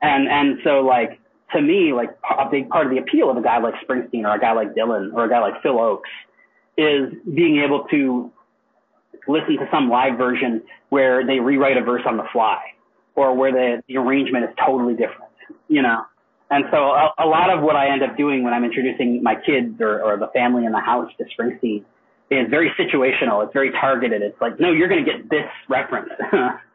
And and so like to me, like a big part of the appeal of a guy like Springsteen or a guy like Dylan or a guy like Phil Ochs is being able to listen to some live version where they rewrite a verse on the fly or where the, the arrangement is totally different, you know? And so a, a lot of what I end up doing when I'm introducing my kids or, or the family in the house to Springsteen is very situational. It's very targeted. It's like, no, you're going to get this reference.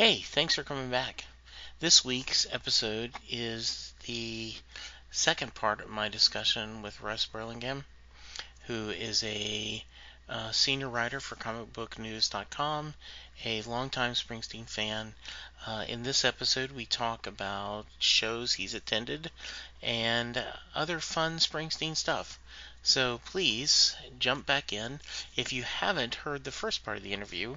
Hey, thanks for coming back. This week's episode is the second part of my discussion with Russ Burlingame, who is a uh, senior writer for comicbooknews.com, a longtime Springsteen fan. Uh, in this episode, we talk about shows he's attended and other fun Springsteen stuff. So please jump back in. If you haven't heard the first part of the interview,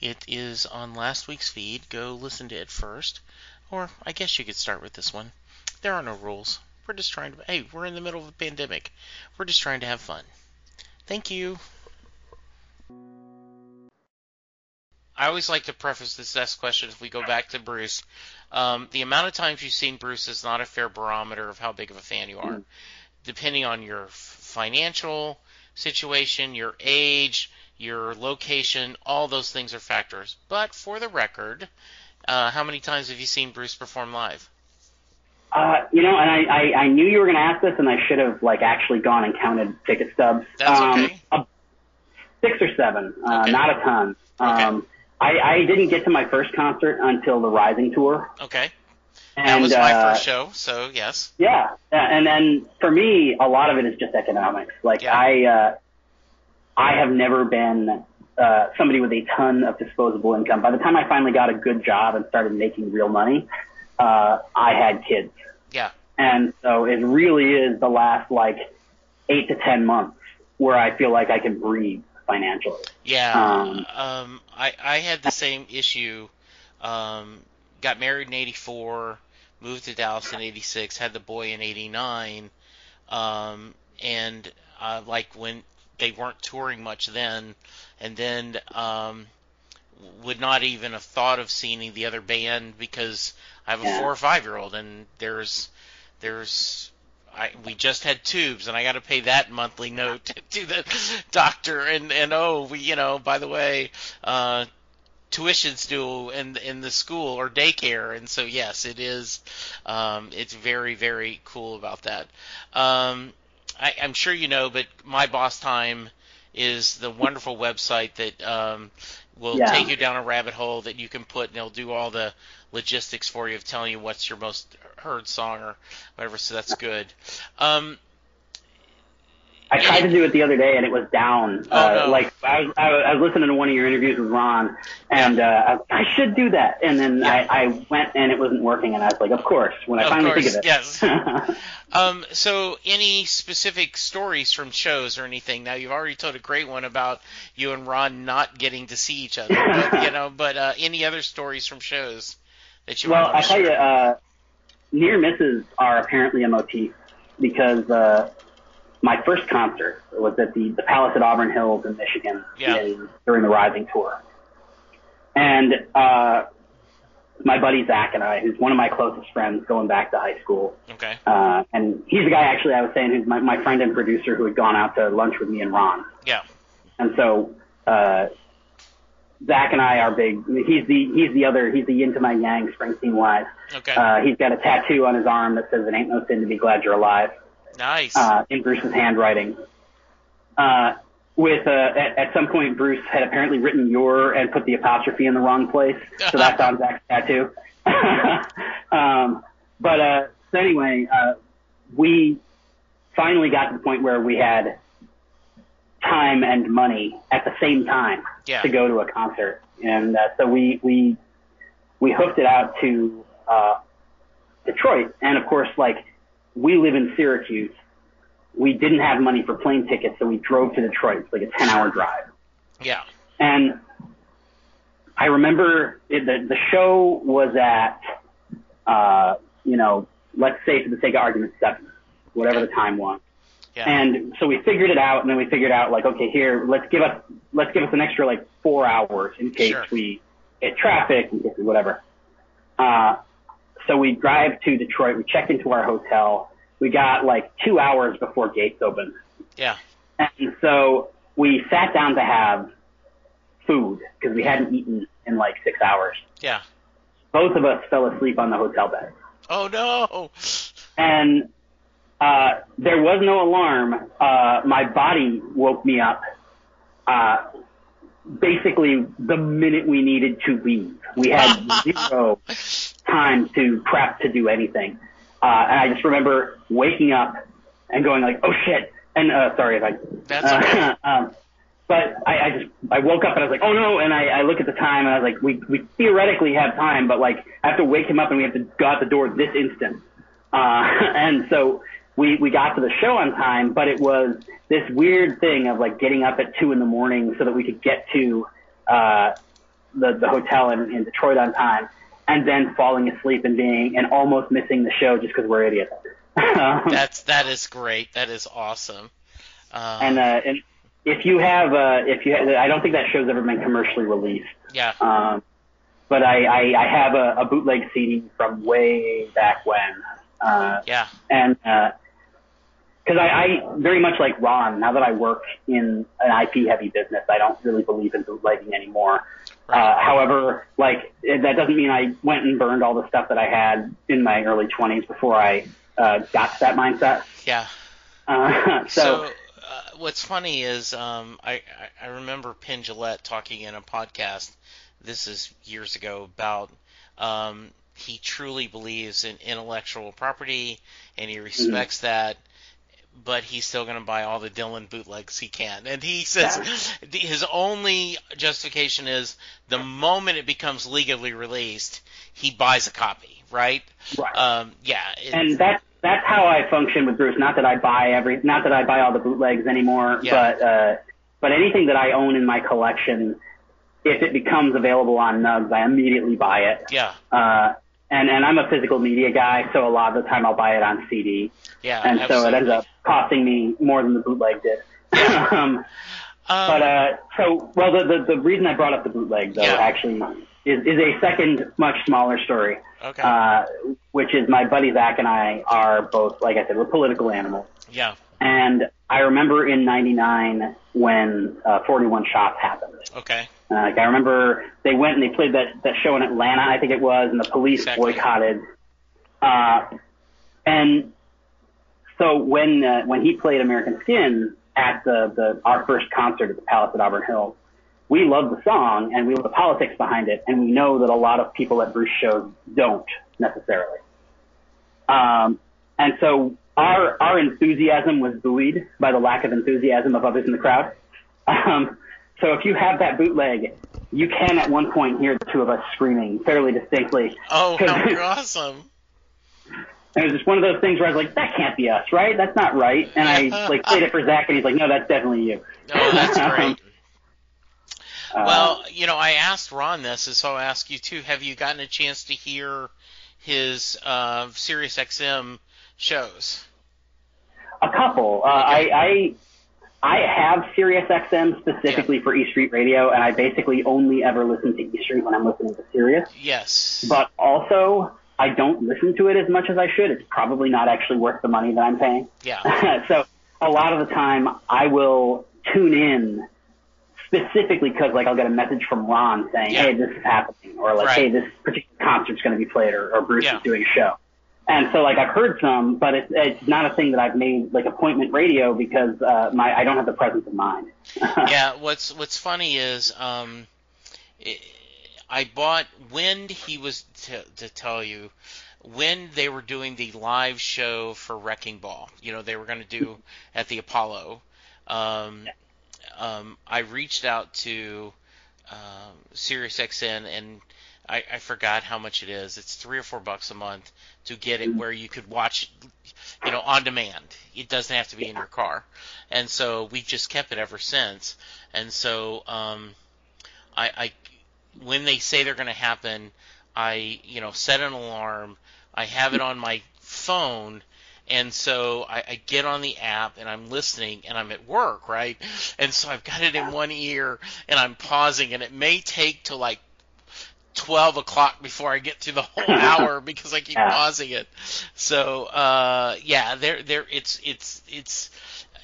it is on last week's feed. Go listen to it first. Or I guess you could start with this one. There are no rules. We're just trying to. Hey, we're in the middle of a pandemic. We're just trying to have fun. Thank you. I always like to preface this next question if we go back to Bruce. Um, the amount of times you've seen Bruce is not a fair barometer of how big of a fan you are. Depending on your financial situation, your age, your location, all those things are factors. But for the record, uh, how many times have you seen Bruce perform live? Uh, you know, and I, I, I knew you were going to ask this, and I should have like actually gone and counted ticket stubs. That's um, okay. six or seven, uh, okay. not a ton. Okay. I, I didn't get to my first concert until the Rising tour. Okay. And, that was my uh, first show, so yes. Yeah, yeah, and then for me, a lot of it is just economics. Like Yeah. I, uh, I have never been uh, somebody with a ton of disposable income. By the time I finally got a good job and started making real money, uh, I had kids, Yeah. and so it really is the last like eight to ten months where I feel like I can breathe financially. Yeah, Um, um, I I had the same issue. Um, got married in '84, moved to Dallas in '86, had the boy in '89, um, and uh, like when they weren't touring much then, and then um, would not even have thought of seeing the other band because I have a Yeah. four or five year old, and there's there's I, we just had tubes, and I got to pay that monthly note to the doctor, and and oh, we you know by the way, uh, tuition's due in in the school or daycare, and so yes, it is, um, it's very very cool about that. Um, I, I'm sure you know, but my boss time is the wonderful website that um, will Yeah. take you down a rabbit hole that you can put, and it'll do all the logistics for you of telling you what's your most heard song or whatever. So that's good. Um, I tried to do it the other day and it was down. Oh, uh, no. Like I was, I was I was listening to one of your interviews with Ron, and uh, I, I should do that. And then Yeah. I, I went and it wasn't working, and I was like, of course. When I Of finally course, think of it, yes. Um, so, any specific stories from shows or anything? Now, you've already told a great one about you and Ron not getting to see each other, but, you know. But uh, any other stories from shows that you well, want I tell you, uh, near misses are apparently a motif because uh, my first concert was at the, the Palace at Auburn Hills in Michigan Yeah. in, during the Rising tour, and uh, my buddy Zach and I, who's one of my closest friends going back to high school. Okay. Uh, and he's the guy actually I was saying who's my, my friend and producer who had gone out to lunch with me and Ron. Yeah. And so uh, Zach and I are big. He's the he's the other he's the yin to my yang Springsteen wise. Okay. Uh, he's got a tattoo on his arm that says "It ain't no sin to be glad you're alive," Nice. uh, in Bruce's handwriting. Uh, with uh, at, at some point, Bruce had apparently written "your" and put the apostrophe in the wrong place, so that's on Zach's tattoo. um, but uh, so anyway, uh, we finally got to the point where we had time and money at the same time Yeah. to go to a concert, and uh, so we we we hooked it out to uh, Detroit, and of course, like we live in Syracuse, we didn't have money for plane tickets, so we drove to Detroit. It's like a ten-hour drive, yeah. and I remember it, the the show was at, uh, you know, let's say for the sake of argument, seven, whatever the time was. Yeah. And so we figured it out, and then we figured out like, okay, here, let's give us let's give us an extra like four hours in case Sure. we hit traffic, whatever. Uh, so we drive to Detroit. We check into our hotel. We got like two hours before gates open, yeah. and so we sat down to have food because we hadn't eaten in like six hours. Yeah. Both of us fell asleep on the hotel bed. Oh no. and uh, there was no alarm. Uh, my body woke me up. Uh, basically, the minute we needed to leave, we had zero time to prep to do anything. Uh, and I just remember waking up and going like, "Oh shit!" And uh, sorry if I. That's okay. um, but I, I just I woke up and I was like, "Oh no!" And I, I look at the time and I was like, "We we theoretically have time, but like I have to wake him up and we have to go out the door this instant." Uh, and so we, we got to the show on time, but it was this weird thing of like getting up at two in the morning so that we could get to, uh, the, the hotel in, in Detroit on time and then falling asleep and being, and almost missing the show just because we're idiots. That's that is great. That is awesome. Um, and, uh, and if you have, uh, if you, I don't think that show's ever been commercially released. yeah. Um, but I, I, I have a, a bootleg CD from way back when. Uh, Yeah. and because I, I very much like Ron. Now that I work in an IP heavy business, I don't really believe in bootlegging anymore. Right. Uh, however, like it, that doesn't mean I went and burned all the stuff that I had in my early 20s before I uh, got to that mindset. Yeah. Uh, So, so, uh, what's funny is um, I, I remember Penn Jillette talking in a podcast. This is years ago about um, he truly believes in intellectual property and he respects that. But he's still going to buy all the Dylan bootlegs he can, and he says the- his only justification is the moment it becomes legally released, he buys a copy, right? right. Um, yeah, and that that's how I function with Bruce. Not that I buy every, not that I buy all the bootlegs anymore, Yeah. but uh, but anything that I own in my collection, if it becomes available on Nugs, I immediately buy it. yeah, Uh, and and I'm a physical media guy, so a lot of the time I'll buy it on CD, yeah, and so it ends up costing me more than the bootleg did. um, Um, but uh, so well, the, the the reason I brought up the bootleg though Yeah. actually is is a second much smaller story okay, uh, which is my buddy Zach and I are both, like I said, we're political animals. yeah, And I remember in '99 when uh, 41 Shots happened. okay, Uh, like I remember they went and they played that that show in Atlanta, I think it was, and the police Exactly. boycotted. Uh, and so when uh, when he played American Skin at the the our first concert at the Palace at Auburn Hills, we loved the song and we love the politics behind it, and we know that a lot of people at Bruce shows don't necessarily. Um, and so our our enthusiasm was buoyed by the lack of enthusiasm of others in the crowd. Um, so if you have that bootleg, you can at one point hear the two of us screaming fairly distinctly. Oh, how awesome! it was just one of those things where I was like, "That can't be us, right? That's not right." And I like played it for Zach, and he's like, "No, that's definitely you." Oh, that's great. Uh, Well, you know, I asked Ron this, and so I'll ask you too. Have you gotten a chance to hear his uh, Sirius XM shows? a couple. Uh, I, I I have Sirius XM specifically for E Street Radio, and I basically only ever listen to E Street when I'm listening to Sirius. Yes. But also, I don't listen to it as much as I should. It's probably not actually worth the money that I'm paying. yeah. so a lot of the time, I will tune in specifically because, like, I'll get a message from Ron saying, Yeah. "Hey, this is happening," or like, Right. "Hey, this particular concert's going to be played," or, or Bruce Yeah. is doing a show. And so like I've heard some, but it's it's not a thing that I've made like appointment radio because uh, my I don't have the presence of mind. yeah, what's what's funny is um, it, I bought when he was to, to tell you when they were doing the live show for Wrecking Ball. You know they were going to do at the Apollo. Um, um, I reached out to um, SiriusXM and I, I forgot how much it is. It's three or four bucks a month to get it where you could watch, you know, on demand. It doesn't have to be in your car, and so we've just kept it ever since. And so, um, I, I when they say they're going to happen, I you know set an alarm. I have it on my phone. And so I, I get on the app and I'm listening and I'm at work, right? And so I've got it in one ear and I'm pausing and it may take to like 12 o'clock before I get to the whole hour because I keep yeah. pausing it. So, uh, yeah, there, there, it's, it's, it's, uh,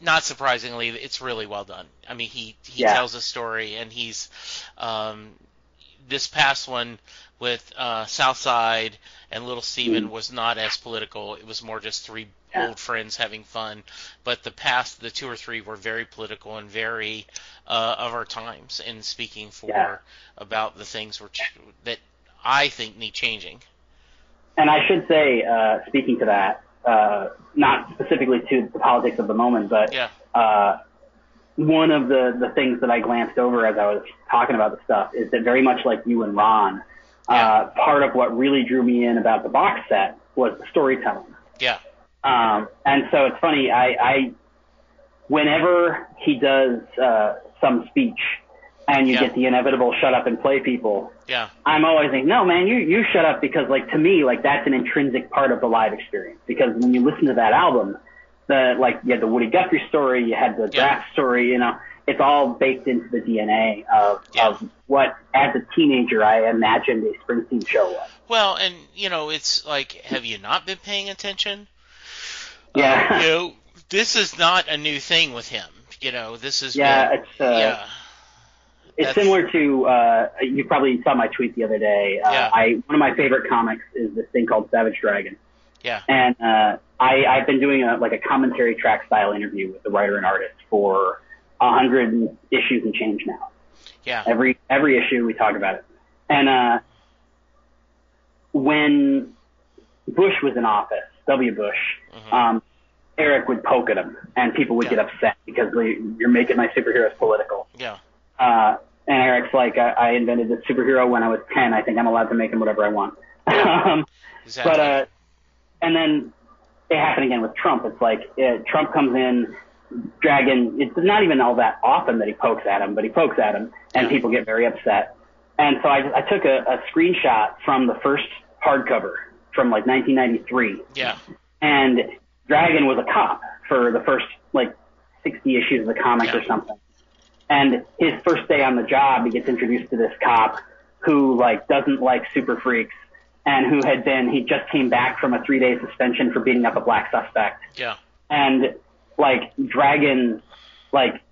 not surprisingly, it's really well done. I mean, he, he yeah. tells a story and he's, um, this past one with, uh, Southside and Little Steven mm. was not as political. It was more just three yeah. old friends having fun. But the past, the two or three were very political and very uh, of our times in speaking for yeah. about the things ch- that I think need changing. And I should say, uh, speaking to that, uh, not specifically to the politics of the moment, but yeah. uh, one of the, the things that I glanced over as I was talking about the stuff is that very much like you and Ron, yeah. uh, part of what really drew me in about the box set was the storytelling. Yeah. Um, and so it's funny, I, I whenever he does uh, some speech and you yeah. get the inevitable shut up and play people. Yeah. I'm always thinking, no, man, you, you shut up because like to me, like that's an intrinsic part of the live experience because when you listen to that album, the, like you had the Woody Guthrie story, you had the yeah. draft story, you know, it's all baked into the DNA of, yeah. of what as a teenager I imagined a Springsteen show was. Well, and you know, it's like, have you not been paying attention? Yeah. Uh, you know, this is not a new thing with him. You know, this is yeah, been, it's uh, yeah. It's similar to uh, you probably saw my tweet the other day. Uh, yeah. I one of my favorite comics is this thing called Savage Dragon. Yeah. And uh, I I've been doing a like a commentary track style interview with the writer and artist for a hundred issues and change now. Yeah. Every every issue we talk about it. And uh, when Bush was in office, W. Bush, mm-hmm. um, Eric would poke at him, and people would yeah. get upset because you're making my superheroes political. Yeah. Uh, and Eric's like, I, I invented this superhero when I was 10. I think I'm allowed to make him whatever I want. um, exactly. But, uh, and then it happened again with Trump. It's like, it, Trump comes in, Dragon, it's not even all that often that he pokes at him, but he pokes at him, and people get very upset. And so I, I took a, a screenshot from the first hardcover from like 1993. Yeah. And Dragon was a cop for the first like 60 issues of the comics yeah. or something. And his first day on the job, he gets introduced to this cop who like doesn't like super freaks and who had been, he just came back from a three day suspension for beating up a black suspect. Yeah. And like Dragon, like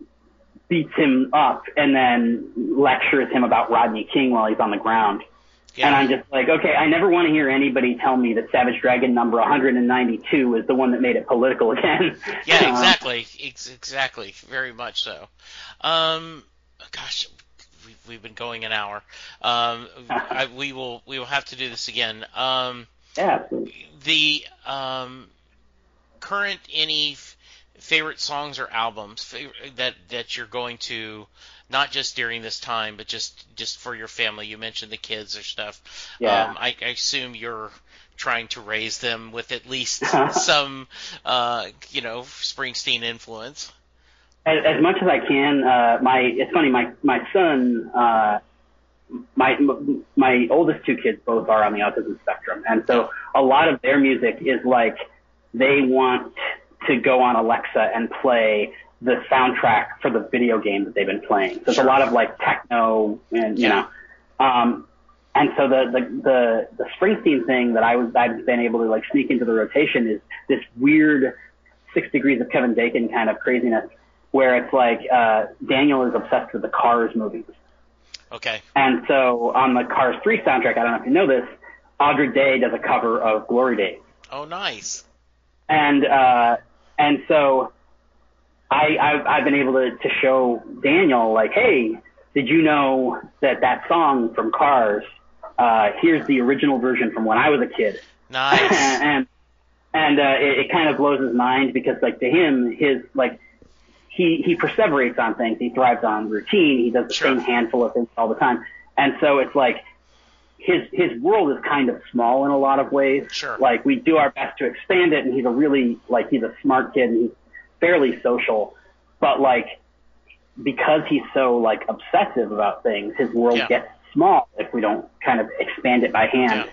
beats him up and then lectures him about Rodney King while he's on the ground. Yeah. And I'm just like, okay, I never want to hear anybody tell me that Savage Dragon number 192 is the one that made it political again. Yeah, exactly, exactly, very much so. Um, gosh, we, we've been going an hour. Um, I, we will we will have to do this again. Um, yeah. The um, current any favorite songs or albums that that you're going to not just during this time, but just just for your family. You mentioned the kids or stuff. Yeah. Um, I, I assume you're trying to raise them with at least some, uh, you know, Springsteen influence. As, as much as I can. Uh, my it's funny. My my son. Uh, my my oldest two kids both are on the autism spectrum, and so a lot of their music is like they want to go on Alexa and play the soundtrack for the video game that they've been playing. So it's a lot of like techno and you know, um, and so the, the the the Springsteen thing that I was I've been able to like sneak into the rotation is this weird six degrees of Kevin Bacon kind of craziness where it's like uh, Daniel is obsessed with the Cars movies. Okay. And so on the Cars 3 soundtrack, I don't know if you know this, Andra Day does a cover of Glory Days. Oh, nice. And uh, and so I I've, I've been able to to show Daniel like, hey, did you know that that song from Cars? Uh, here's the original version from when I was a kid. Nice. and and uh, it, it kind of blows his mind because like to him, his like he he perseverates on things. He thrives on routine. He does the Sure. same handful of things all the time. And so it's like his his world is kind of small in a lot of ways. Sure. Like we do our best to expand it, and he's a really like he's a smart kid and he's fairly social, but like because he's so like obsessive about things, his world Yeah. gets small if we don't kind of expand it by hand. Yeah.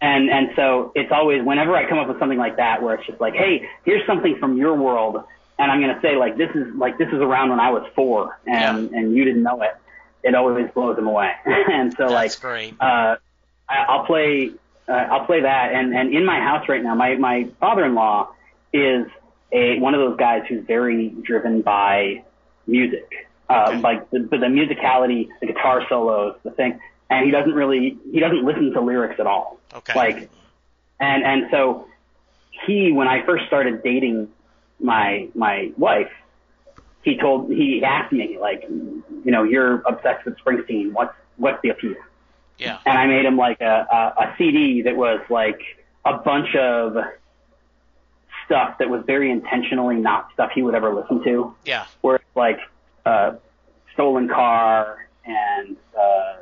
And and so it's always whenever I come up with something like that where it's just like, hey, here's something from your world, and I'm gonna say like this is like this is around when I was four and and you didn't know it. It always blows them away. and so like great. uh, I- I'll play uh, I'll play that and and in my house right now my my father-in-law is a one of those guys who's very driven by music uh, Okay. like the, the musicality the guitar solos the thing and he doesn't really he doesn't listen to lyrics at all Okay. like and and so he when I first started dating my my wife he told he asked me like you know you're obsessed with Springsteen what's what's the appeal yeah. and I made him like a, a, a CD that was like a bunch of stuff that was very intentionally not stuff he would ever listen to. Yeah. Where it's like uh, Stolen Car and uh,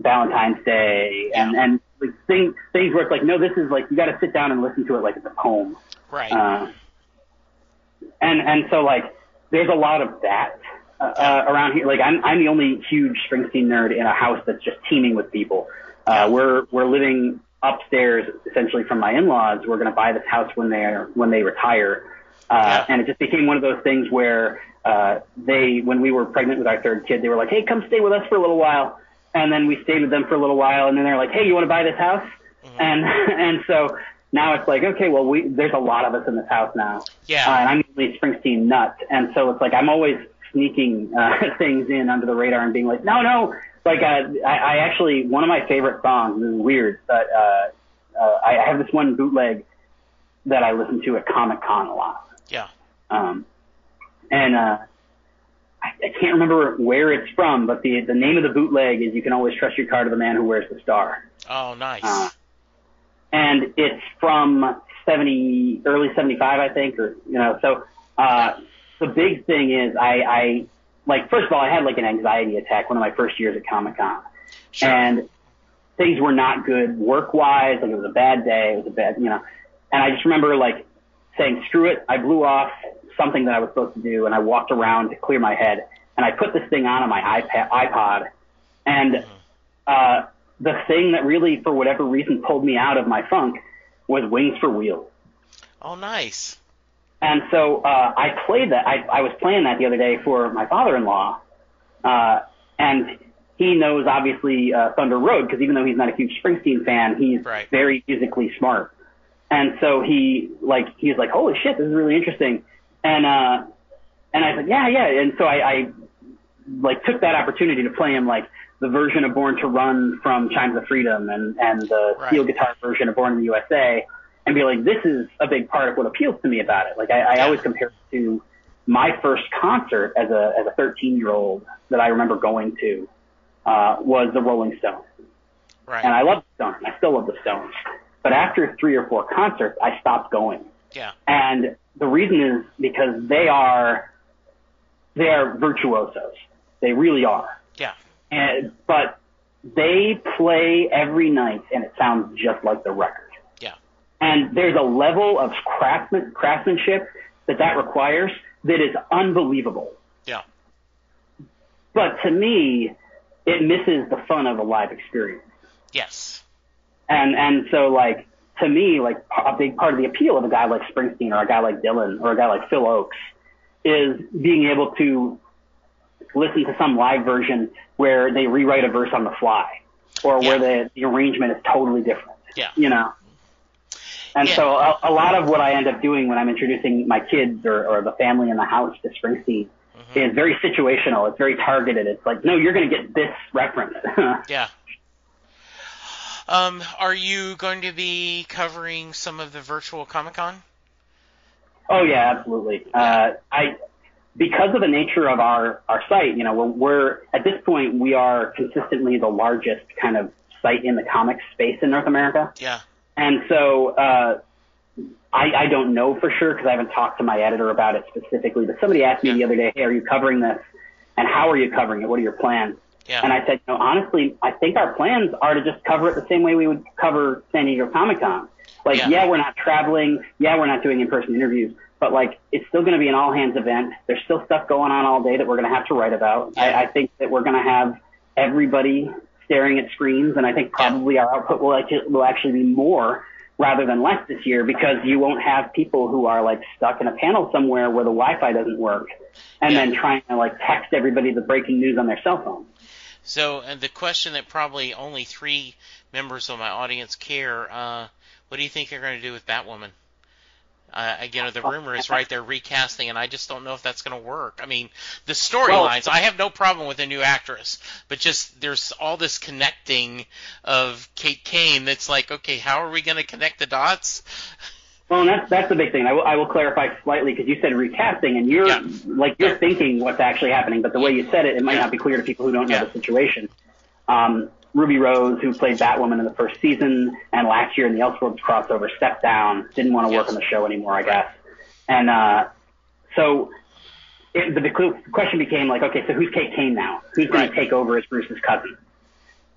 Valentine's Day and and like things things where it's like no, this is like you got to sit down and listen to it like it's a poem. Right. Uh, and and so like there's a lot of that uh, uh, around here. Like I'm I'm the only huge Springsteen nerd in a house that's just teeming with people. Uh, we're we're living upstairs essentially from my in-laws. We're going to buy this house when they are when they retire. Uh, Yeah. and it just became one of those things where uh, they, when we were pregnant with our third kid, they were like, "Hey, come stay with us for a little while." And then we stayed with them for a little while, and then they're like, "Hey, you want to buy this house?" And and so now it's like, okay, well, we there's a lot of us in this house now, Yeah. uh, and I'm usually Springsteen nut, and so it's like I'm always sneaking uh, things in under the radar and being like, no, no, like uh, I, I actually one of my favorite songs this is weird, but uh, uh, I have this one bootleg that I listen to at Comic Con a lot. Yeah. Um, and uh, I, I can't remember where it's from, but the the name of the bootleg is "You Can Always Trust Your Car to the Man Who Wears the Star," Oh, nice. uh, and it's from seventy early seventy five, I think, or you know. So uh, the big thing is, I, I like first of all, I had like an anxiety attack one of my first years at Comic Con, sure. and things were not good work wise. Like it was a bad day. It was a bad, you know. And I just remember like saying, "Screw it!" I blew off something that I was supposed to do, and I walked around to clear my head, and I put this thing on on my iPad, iPod, and uh, the thing that really, for whatever reason, pulled me out of my funk was Wings for Wheels. oh, nice. And so uh, I played that. I, I was playing that the other day for my father-in-law, uh, and he knows obviously uh, Thunder Road because even though he's not a huge Springsteen fan, he's Right. very musically smart. And so he like he was like, "Holy shit, this is really interesting." And uh, and I said, "Yeah, yeah." And so I, I like took that opportunity to play him like the version of Born to Run from Chimes of Freedom and and the Right. steel guitar version of Born in the USA, and be like, "This is a big part of what appeals to me about it." Like I, I always compare it to my first concert as a as a 13 year old that I remember going to uh, was the Rolling Stones, Right. and I love the Stones. I still love the Stones, but after three or four concerts, I stopped going. yeah. And the reason is because they are they are virtuosos. They really are. Yeah. And but they play every night and it sounds just like the record. Yeah. And there's a level of craftsman, craftsmanship that that requires that is unbelievable. Yeah. But to me, it misses the fun of a live experience. Yes. And and so like to me, like a big part of the appeal of a guy like Springsteen or a guy like Dylan or a guy like Phil Ochs is being able to listen to some live version where they rewrite a verse on the fly or where the, the arrangement is totally different. Yeah. You know. And Yeah. so a, a lot of what I end up doing when I'm introducing my kids or, or the family in the house to Springsteen is very situational. It's very targeted. It's like, no, you're going to get this reference. Yeah. Um, are you going to be covering some of the virtual Comic Con? Oh yeah, absolutely. Uh, I because of the nature of our our site, you know, we're, we're at this point we are consistently the largest kind of site in the comics space in North America. Yeah. And so uh, I, I don't know for sure because I haven't talked to my editor about it specifically. But somebody asked me Yeah. the other day, "Hey, are you covering this? And how are you covering it? What are your plans?" Yeah. And I said, you know, honestly, I think our plans are to just cover it the same way we would cover San Diego Comic Con. Like, Yeah. yeah. we're not traveling. Yeah, we're not doing in-person interviews. But like, it's still going to be an all-hands event. There's still stuff going on all day that we're going to have to write about. I, I think that we're going to have everybody staring at screens, and I think probably our output will actually, will actually be more rather than less this year because you won't have people who are like stuck in a panel somewhere where the Wi-Fi doesn't work, and Yeah. then trying to like text everybody the breaking news on their cell phone. So, and the question that probably only three members of my audience care: uh, What do you think you're going to do with Batwoman? Uh, again, the rumor is right there recasting, and I just don't know if that's going to work. I mean, the storylines, I have no problem with a new actress, but just there's all this connecting of Kate Kane that's like, okay, how are we going to connect the dots? Well, and that's that's the big thing. I will, I will clarify slightly because you said recasting, and you're Yeah. like you're thinking what's actually happening, but the way you said it, it might Yeah. not be clear to people who don't know Yeah. the situation. Um, Ruby Rose, who played Batwoman in the first season, and last year in the Elseworlds crossover, stepped down, didn't want to work Yes. on the show anymore, I guess. And uh, so it, the, the question became like, okay, so who's Kate Kane now? Who's going Right. to take over as Bruce's cousin?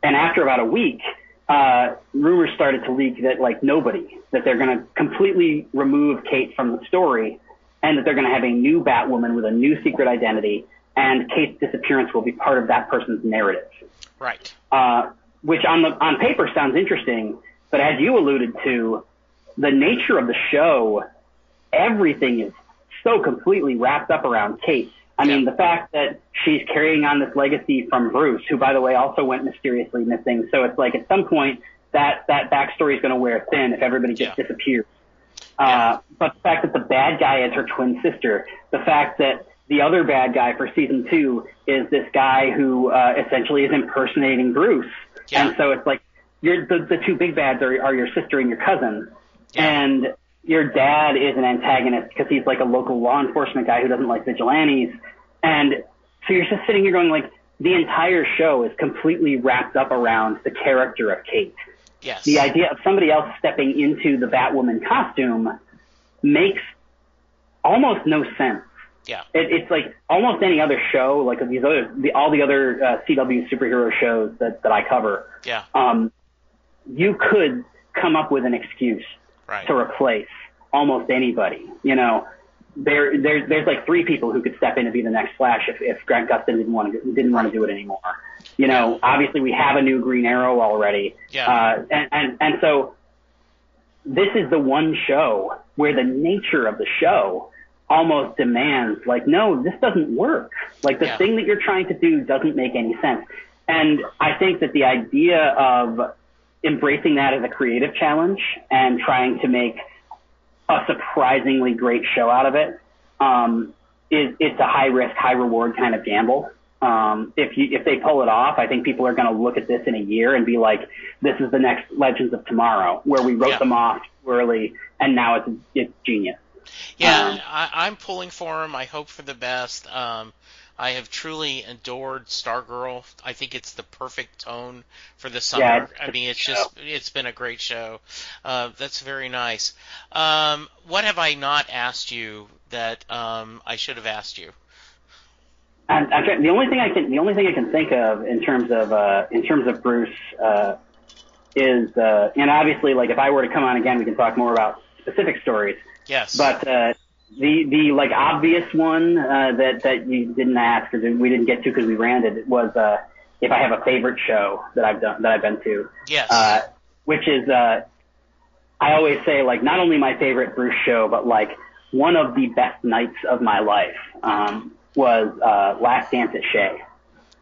And after about a week, uh, rumors started to leak that like nobody, that they're going to completely remove Kate from the story, and that they're going to have a new Batwoman with a new secret identity, and Kate's disappearance will be part of that person's narrative. Right. Uh, which on the on paper sounds interesting, but as you alluded to, the nature of the show, everything is so completely wrapped up around Kate. I mean, the fact that she's carrying on this legacy from Bruce, who, by the way, also went mysteriously missing. So it's like at some point that that backstory is going to wear thin if everybody just Yeah. disappears. Uh, but the fact that the bad guy is her twin sister, the fact that the other bad guy for season two is this guy who uh, essentially is impersonating Bruce, Yeah. and so it's like you're the the two big bads are, are your sister and your cousin, Yeah. and your dad is an antagonist because he's like a local law enforcement guy who doesn't like vigilantes, and so you're just sitting here going like the entire show is completely wrapped up around the character of Kate Yes. the idea of somebody else stepping into the Batwoman costume makes almost no sense. Yeah. It, it's like almost any other show, like these other, the, all the other uh, CW superhero shows that, that I cover. Yeah. Um, you could come up with an excuse Right. to replace almost anybody. You know, there, there, there's like three people who could step in and be the next Flash if, if Grant Gustin didn't want to didn't want to do it anymore. You know, obviously we have a new Green Arrow already. Yeah. Uh, and, and and so this is the one show where the nature of the show almost demands like, no, this doesn't work. Like the Yeah. thing that you're trying to do doesn't make any sense. And I think that the idea of embracing that as a creative challenge and trying to make a surprisingly great show out of it um, is it's a high risk, high reward kind of gamble. Um, if you if they pull it off, I think people are going to look at this in a year and be like, "This is the next Legends of Tomorrow," where we wrote Yeah. them off too early, and now it's it's genius. Yeah, Um, I, I'm pulling for him. I hope for the best. Um, I have truly adored Stargirl. I think it's the perfect tone for the summer. Yeah, I mean, it's just it's been a great show. Uh, that's very nice. Um, what have I not asked you that um, I should have asked you? And I'm trying, the only thing I can the only thing I can think of in terms of uh, in terms of Bruce uh, is uh, and obviously like if I were to come on again, we can talk more about specific stories. Yes. But uh, the the like obvious one uh, that that you didn't ask or we didn't get to because we ran it was uh, if I have a favorite show that I've done that I've been to, yes. uh, which is uh, I always say like not only my favorite Bruce show, but like one of the best nights of my life um, was uh, Last Dance at Shea.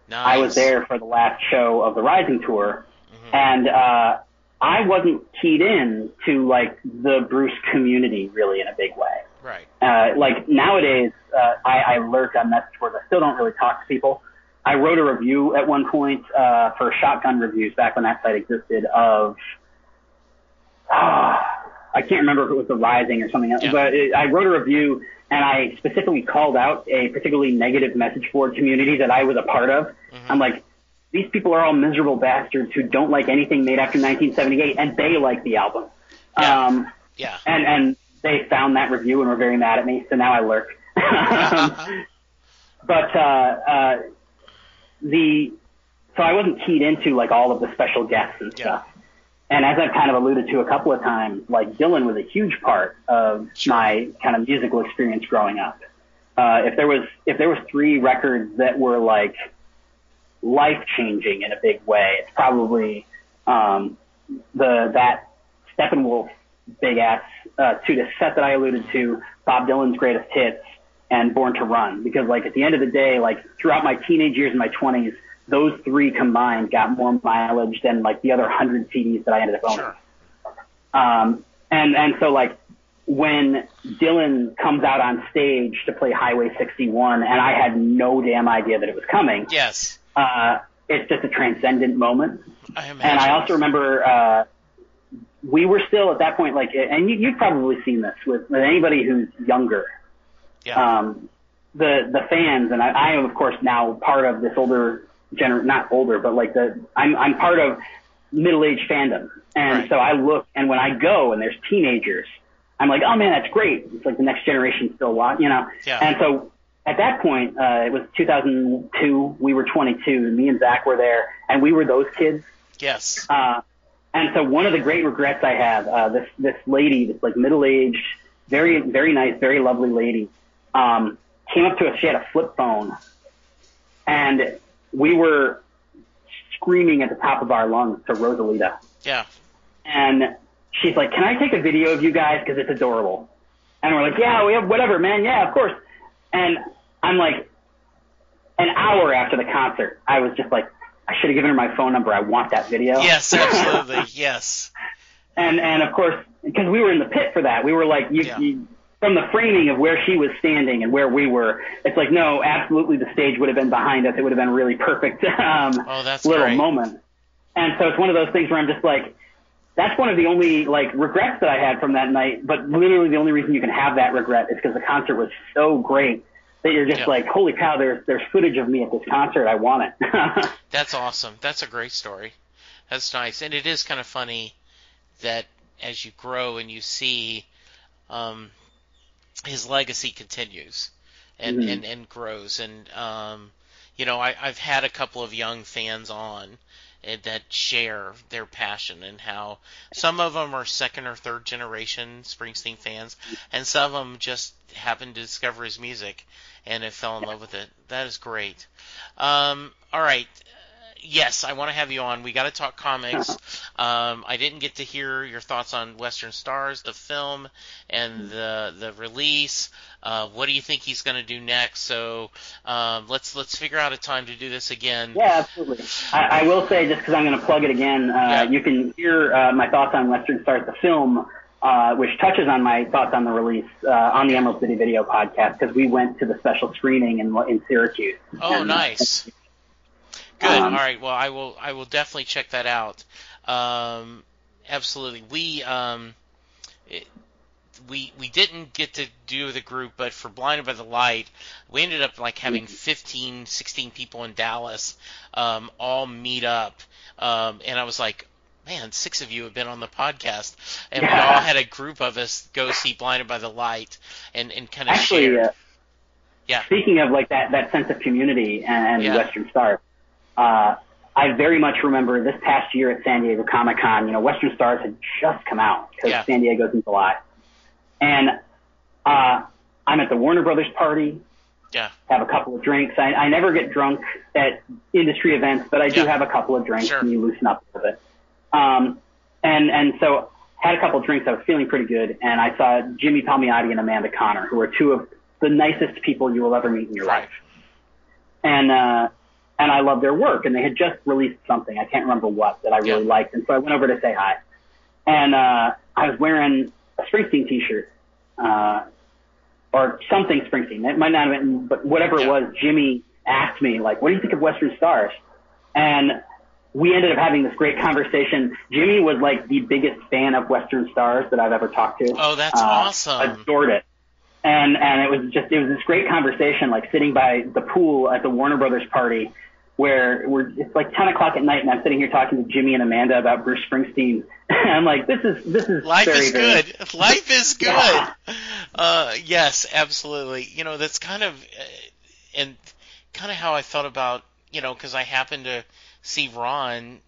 nice. I was there for the last show of the Rising tour, and uh, I wasn't keyed in to like the Bruce community really in a big way. Right. Uh, like nowadays, uh, I, I lurk on message boards. I still don't really talk to people, I wrote a review at one point uh, for Shotgun Reviews back when that site existed of uh, I can't remember if it was The Rising or something else, Yeah. but it, I wrote a review and I specifically called out a particularly negative message board community that I was a part of. I'm like, these people are all miserable bastards who don't like anything made after 1978, and they like the album. Yeah. Um, Yeah. and and they found that review and were very mad at me, so now I lurk. Um, but uh, uh, the so I wasn't keyed into like all of the special guests and Yeah. stuff. And as I've kind of alluded to a couple of times, like Dylan was a huge part of Sure. my kind of musical experience growing up. Uh, if there was if there was three records that were like life changing in a big way, it's probably um, the that Steppenwolf big ass uh, to the set that I alluded to, Bob Dylan's greatest hits, and Born to Run. Because like at the end of the day, like throughout my teenage years and my twenties, those three combined got more mileage than like the other hundred CDs that I ended up owning. Sure. Um, and and so like when Dylan comes out on stage to play Highway 61, and I had no damn idea that it was coming. Yes. Uh, it's just a transcendent moment. I. And I also remember uh, we were still at that point like, and you, you've probably seen this with, with anybody who's younger. Yeah. Um, the the fans, and I, I am of course now part of this older gener, not older, but like the I'm I'm part of middle aged fandom, and Right. so I look and when I go and there's teenagers, I'm like, oh man, that's great. It's like the next generation still watch, you know. Yeah. And so at that point, uh, it was 2002. We were 22. Me and Zach were there, and we were those kids. yes. Uh, and so one of the great regrets I have, uh, this, this lady, this like middle-aged, very, very nice, very lovely lady, um, came up to us. She had a flip phone and we were screaming at the top of our lungs to Rosalita. Yeah. And she's like, can I take a video of you guys? Cause it's adorable. And we're like, yeah, we have whatever, man. Yeah, of course. And I'm like, an hour after the concert, I was just like, I should have given her my phone number. I want that video. Yes. Absolutely. yes. and and of course, because we were in the pit for that, we were like, you, Yeah. you, from the framing of where she was standing and where we were, it's like, no, absolutely, the stage would have been behind us. It would have been a really perfect um, Oh, that's little great. moment. And so it's one of those things where I'm just like, that's one of the only like regrets that I had from that night. But literally, the only reason you can have that regret is because the concert was so great that you're just Yeah. like, holy cow, there's there's footage of me at this concert. I want it. That's awesome. That's a great story. That's nice, and it is kind of funny that as you grow and you see um, his legacy continues and, Mhm. and, and grows. And um, you know, I, I've had a couple of young fans on that share their passion and how some of them are second or third generation Springsteen fans, and some of them just happened to discover his music and have fell in love with it. That is great. Um, all right. Yes, I want to have you on. We got to talk comics. Um, I didn't get to hear your thoughts on Western Stars, the film, and the the release. Uh, what do you think he's going to do next? So um, let's let's figure out a time to do this again. Yeah, absolutely. I, I will say, just because I'm going to plug it again, uh, Yeah. you can hear uh, my thoughts on Western Stars, the film, uh, which touches on my thoughts on the release uh, on the Emerald City Video podcast, because we went to the special screening in, in Syracuse. Oh, And- nice. Good. Um, All right. Well, I will. I will definitely check that out. Um, absolutely. We um, it, we we didn't get to do the group, but for Blinded by the Light, we ended up like having 15, 16 people in Dallas, um, all meet up, um, and I was like. Man, six of you have been on the podcast, and we all had a group of us go see Blinded by the Light, and, and kind of Actually, share. uh, Yeah. speaking of like that, that sense of community and, Yeah. Western Stars, uh, I very much remember this past year at San Diego Comic Con, you know, Western Stars had just come out because Yeah. San Diego's in July. And, uh, I'm at the Warner Brothers party, Yeah. have a couple of drinks. I, I never get drunk at industry events, but I do Yeah. have a couple of drinks Sure. and you loosen up a little bit. Um, and, and so had a couple of drinks. I was feeling pretty good. And I saw Jimmy Palmiotti and Amanda Conner, who are two of the nicest people you will ever meet in your Right. life. And, uh, and I love their work and they had just released something. I can't remember what that I really Yeah. liked. And so I went over to say hi. And, uh, I was wearing a Springsteen t-shirt, uh, or something Springsteen. It might not have been, but whatever Yeah. it was, Jimmy asked me like, "What do you think of Western Stars?" And we ended up having this great conversation. Jimmy was like the biggest fan of Western Stars that I've ever talked to. Oh, that's uh, awesome! Adored it, and and it was just it was this great conversation, like sitting by the pool at the Warner Brothers party, where we're it's like 10 o'clock at night, and I'm sitting here talking to Jimmy and Amanda about Bruce Springsteen. and I'm like, this is this is life very, is very, good. Life is good. Yeah. Uh, yes, absolutely. You know, that's kind of uh, and kind of how I thought about you know because I happened to see Ron,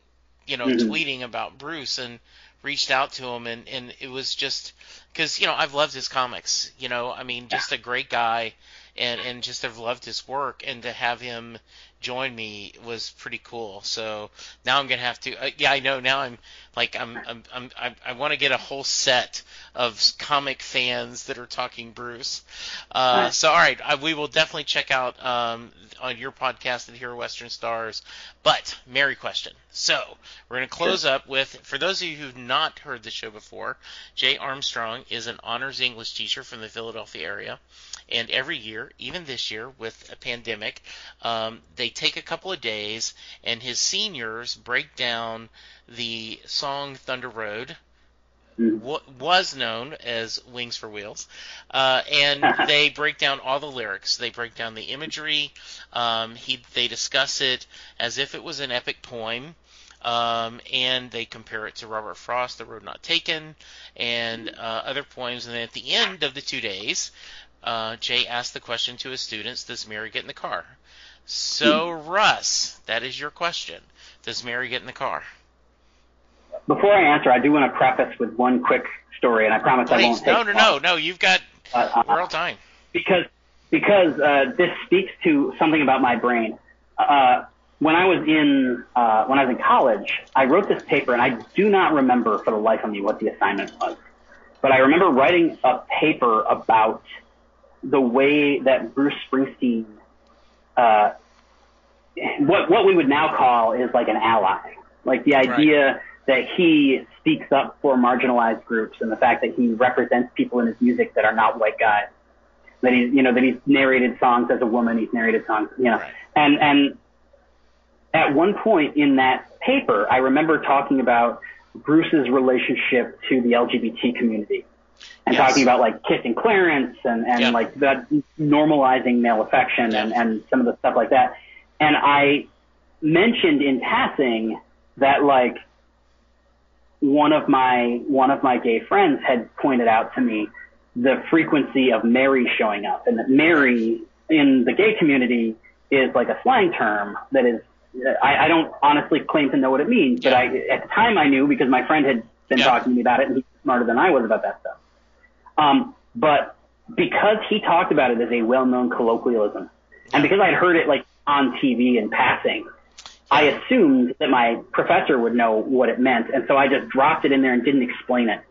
you know, mm-hmm. tweeting about Bruce and reached out to him and and it was just because you know I've loved his comics. You know, I mean, just a great guy. And, and just have loved his work, and to have him join me was pretty cool. So now I'm gonna have to. Uh, yeah, I know. Now I'm like I'm I'm, I'm I, I want to get a whole set of comic fans that are talking Bruce. Uh, right. So all right, I, we will definitely check out um, on your podcast at Hero Western Stars. But Mary question. So we're gonna close sure. up with for those of you who've not heard the show before, Jay Armstrong is an honors English teacher from the Philadelphia area. And every year, even this year with a pandemic, um, they take a couple of days and his seniors break down the song Thunder Road, mm. what was known as Wings for Wheels, uh, and they break down all the lyrics. They break down the imagery. Um, he, they discuss it as if it was an epic poem. Um, and they compare it to Robert Frost, The Road Not Taken, and uh, other poems. And then at the end of the two days, uh, Jay asked the question to his students Does Mary get in the car? So, hmm. Russ, that is your question. Does Mary get in the car? Before I answer, I do want to preface with one quick story, and I promise Please. I won't take No, no, no, no. You've got uh, we're all time. Because because uh, this speaks to something about my brain. Uh, when I was in uh, when I was in college, I wrote this paper, and I do not remember for the life of me what the assignment was. But I remember writing a paper about the way that Bruce Springsteen, uh, what what we would now call is like an ally, like the idea right. That he speaks up for marginalized groups and the fact that he represents people in his music that are not white guys, that he's you know that he's narrated songs as a woman, he's narrated songs, you know, right. and and at one point in that paper, I remember talking about Bruce's relationship to the LGBT community and yes. talking about like kissing Clarence and, and yeah. like that normalizing male affection yeah. and, and some of the stuff like that. And I mentioned in passing that like one of my one of my gay friends had pointed out to me the frequency of Mary showing up and that Mary in the gay community is like a slang term that is I, I don't honestly claim to know what it means, but I at the time I knew because my friend had been yeah. talking to me about it and he's smarter than I was about that stuff. Um, but because he talked about it as a well-known colloquialism, and because I'd heard it like on TV in passing, I assumed that my professor would know what it meant, and so I just dropped it in there and didn't explain it.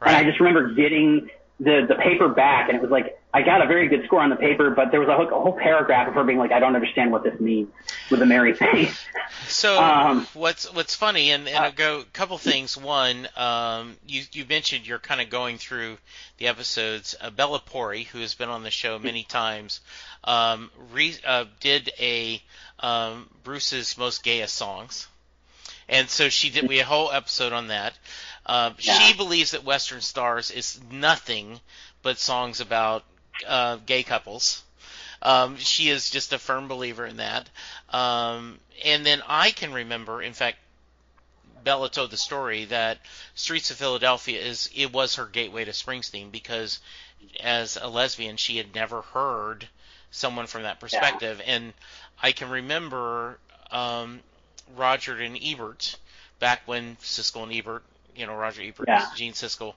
Right. And I just remember getting the the paper back, and it was like I got a very good score on the paper, but there was a whole, a whole paragraph of her being like, "I don't understand what this means," with a merry face. So um, what's what's funny, and, and uh, a go couple things. One, um, you you mentioned you're kind of going through the episodes. Uh, Bella Pori, who has been on the show many times, um, re, uh, did a um, Bruce's most gayest songs, and so she did. We had a whole episode on that. Uh, yeah. She believes that Western Stars is nothing but songs about uh, gay couples. Um, she is just a firm believer in that. Um, and then I can remember, in fact, Bella told the story that Streets of Philadelphia is it was her gateway to Springsteen because as a lesbian she had never heard someone from that perspective yeah. and I can remember um, Roger and Ebert back when Siskel and Ebert you know Roger Ebert, yeah. Gene Siskel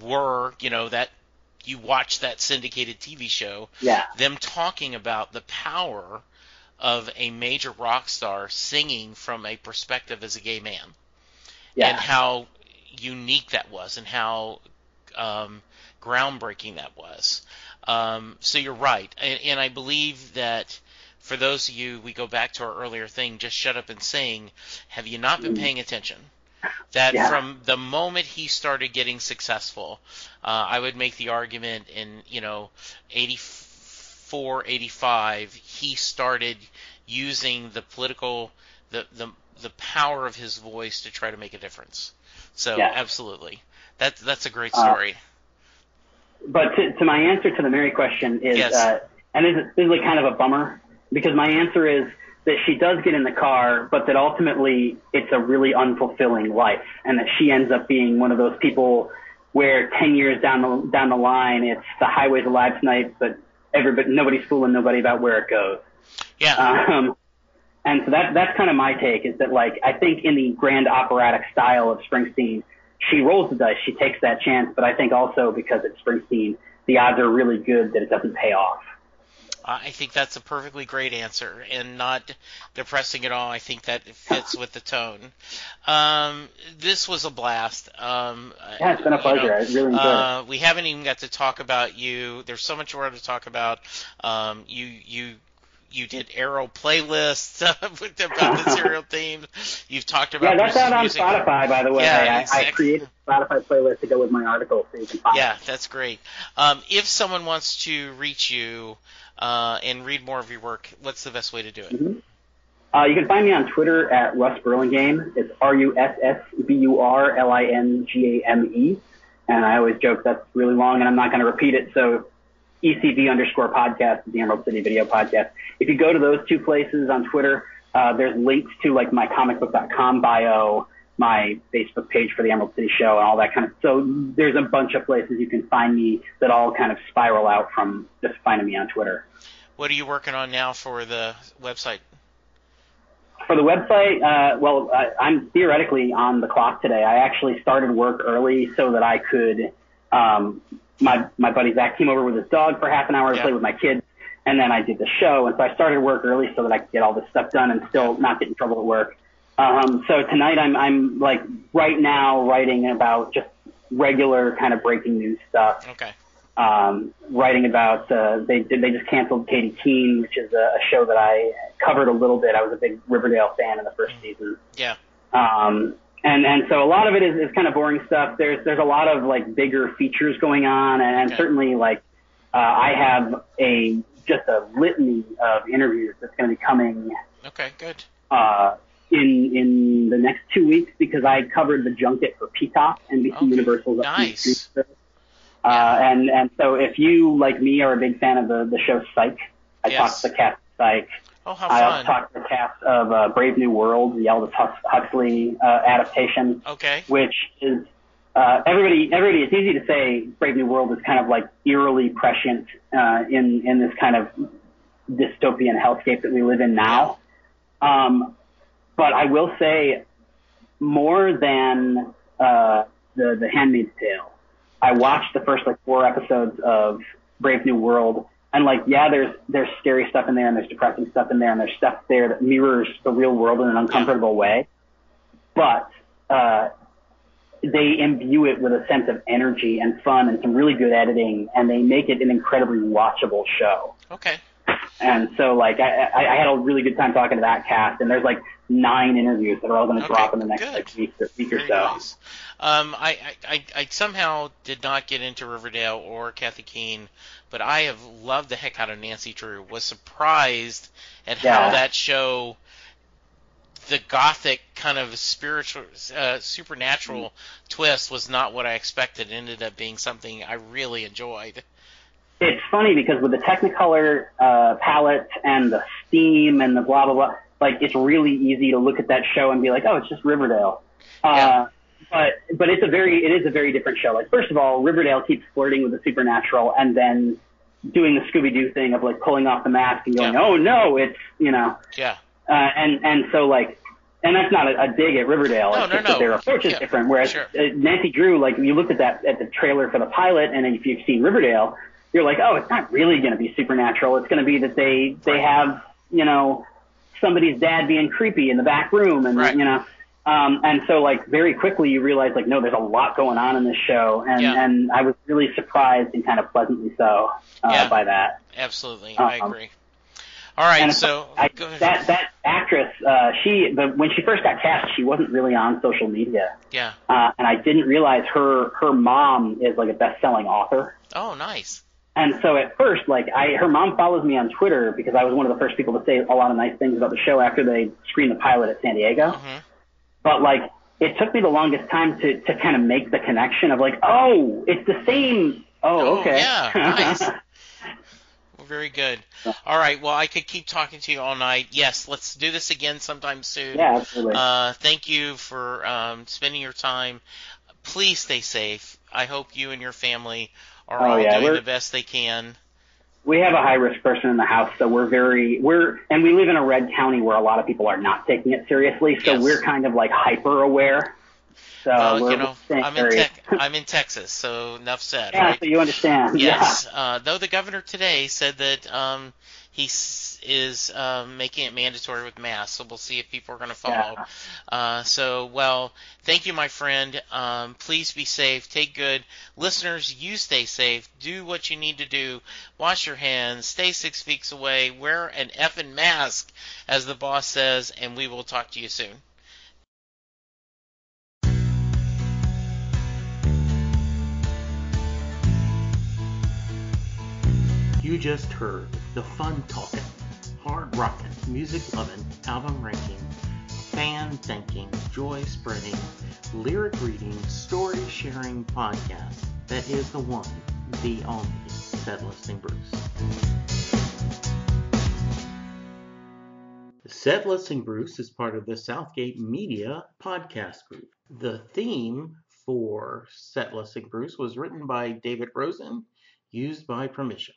were, you know, that you watch that syndicated TV show, yeah. them talking about the power of a major rock star singing from a perspective as a gay man, yeah. and how unique that was, and how um, groundbreaking that was. Um, so you're right, and, and I believe that for those of you, we go back to our earlier thing, just shut up and sing. Have you not been mm. paying attention? that yeah. from the moment he started getting successful, uh, I would make the argument in you know 80, 84, 85, he started using the political, the, the, the power of his voice to try to make a difference. So Yeah. absolutely, that that's a great Uh, story. But to, to my answer to the Mary question is, Yes. uh, and this is, this is like kind of a bummer because my answer is that she does get in the car, but that ultimately it's a really unfulfilling life, and that she ends up being one of those people where 10 years down the down the line, it's the highways alive tonight, but everybody nobody's fooling nobody about where it goes. yeah, Um, and so that that's kind of my take is that like I think in the grand operatic style of Springsteen, she rolls the dice, she takes that chance, but I think also because it's Springsteen, the odds are really good that it doesn't pay off. I think that's a perfectly great answer and not depressing at all. I think that fits with the tone. Um, this was a blast. Um, Yeah, it's been a pleasure. know, I really enjoyed it. uh, we haven't even got to talk about you. There's so much more to talk about. Um, you you you did Arrow playlists about the serial themes. You've talked about Yeah, that's out on. Spotify, by the way. Yeah, I, I created a Spotify playlist to go with my article, so you can find it. Yeah, that's great. Um, if someone wants to reach you uh, and read more of your work, what's the best way to do it? Mhm. Uh, you can find me on Twitter at Russ Burlingame. It's R-U-S-S-B-U-R-L-I-N-G-A-M-E. And I always joke that's really long and I'm not going to repeat it. So ECV underscore podcast is the Emerald City Video Podcast. If you go to those two places on Twitter, uh, there's links to like my comicbook.com bio, my Facebook page for the Emerald City Show and all that kind of. So there's a bunch of places you can find me that all kind of spiral out from just finding me on Twitter. What are you working on now for the website? For the website, uh, well, I, I'm theoretically on the clock today. I actually started work early so that I could. Um, my my buddy Zach came over with his dog for half an hour to Yeah. play with my kids, and then I did the show. And so I started work early so that I could get all this stuff done and still not get in trouble at work. Um, so tonight I'm I'm like right now writing about just regular kind of breaking news stuff Okay. um, writing about uh, they did they just canceled Katy Keene, which is a, a show that I covered a little bit. I was a big Riverdale fan in the first season, Yeah. um, and and so a lot of it is, is kind of boring stuff. There's there's a lot of like bigger features going on, and, and Okay. certainly like uh, I have a just a litany of interviews that's going to be coming Okay. Good. uh, in in the next two weeks because I covered the junket for Peacock, NBC Okay, Universal's nice. Uh, and and so if you like me are a big fan of the the show Psych, I Yes. talked to the cast Psych. Oh, how I also fun. talked to the cast of uh, Brave New World, the Aldous Huxley uh, adaptation, Okay. which is uh, everybody everybody. It's easy to say Brave New World is kind of like eerily prescient uh, in in this kind of dystopian hellscape that we live in now. Um, but I will say more than uh, the the Handmaid's Tale. I watched the first like four episodes of Brave New World, and like yeah, there's there's scary stuff in there, and there's depressing stuff in there, and there's stuff there that mirrors the real world in an uncomfortable way. But uh, they imbue it with a sense of energy and fun and some really good editing, and they make it an incredibly watchable show. Okay. And so, like, I, I, I had a really good time talking to that cast, and there's like nine interviews that are all going to Okay, drop in the next good. like week or week or so. nice. Um, I, I, I, somehow did not get into Riverdale or Katy Keene, but I have loved the heck out of Nancy Drew. Was surprised at how that show, the gothic kind of spiritual, uh, supernatural twist, was not what I expected. It ended up being something I really enjoyed. It's funny because with the Technicolor uh, palette and the steam and the blah blah blah, like it's really easy to look at that show and be like, oh, it's just Riverdale. Yeah. Uh, but but it's a very it is a very different show. Like first of all, Riverdale keeps flirting with the supernatural and then doing the Scooby Doo thing of like pulling off the mask and going, Yeah. oh no, it's you know, Yeah. uh, and and so like. And that's not a, a dig at Riverdale. No, it's no, just no. that their approach is Yeah, different. Whereas sure. uh, Nancy Drew, like you looked at that at the trailer for the pilot, and if you've seen Riverdale, you're like, oh, it's not really going to be supernatural. It's going to be that they they have you know somebody's dad being creepy in the back room, and Right. you know, um, and so like very quickly you realize like no, there's a lot going on in this show, and Yeah. and I was really surprised and kind of pleasantly so uh, Yeah. by that. Absolutely. I Um, agree. All right. So I, that that actress, uh, she the, when she first got cast, she wasn't really on social media. yeah. uh, and I didn't realize her her mom is like a best selling author. Oh, nice. And so at first, like I, her mom follows me on Twitter because I was one of the first people to say a lot of nice things about the show after they screened the pilot at San Diego. Mhm. But like, it took me the longest time to, to kind of make the connection of like, oh, it's the same. Oh, Oh, okay. yeah, nice. Well, very good. All right. Well, I could keep talking to you all night. Yes, let's do this again sometime soon. yeah, absolutely. Uh, thank you for um, spending your time. Please stay safe. I hope you and your family are Oh, all yeah, doing we're- the best they can. we have a high risk person in the house, so we're very we're and we live in a red county where a lot of people are not taking it seriously, so Yes. we're kind of like hyper aware. So well, we're you know, I'm in very tech, I'm in Texas, so enough said. yeah, right? so you understand. Yes. Uh, though the governor today said that um, he is um, making it mandatory with masks, so we'll see if people are going to follow. Yeah. Uh, so, well, thank you, my friend. Um, please be safe. Take good. Listeners, you stay safe. Do what you need to do. Wash your hands. Stay six feet away. Wear an effing mask, as the boss says, and we will talk to you soon. You just heard the fun talking, hard rocking, music loving, album ranking, fan thinking, joy spreading, lyric reading, story sharing podcast that is the one, the only, Set Listing Bruce. Set Listing Bruce is part of the Southgate Media podcast group. The theme for Set Listing Bruce was written by David Rosen, used by permission.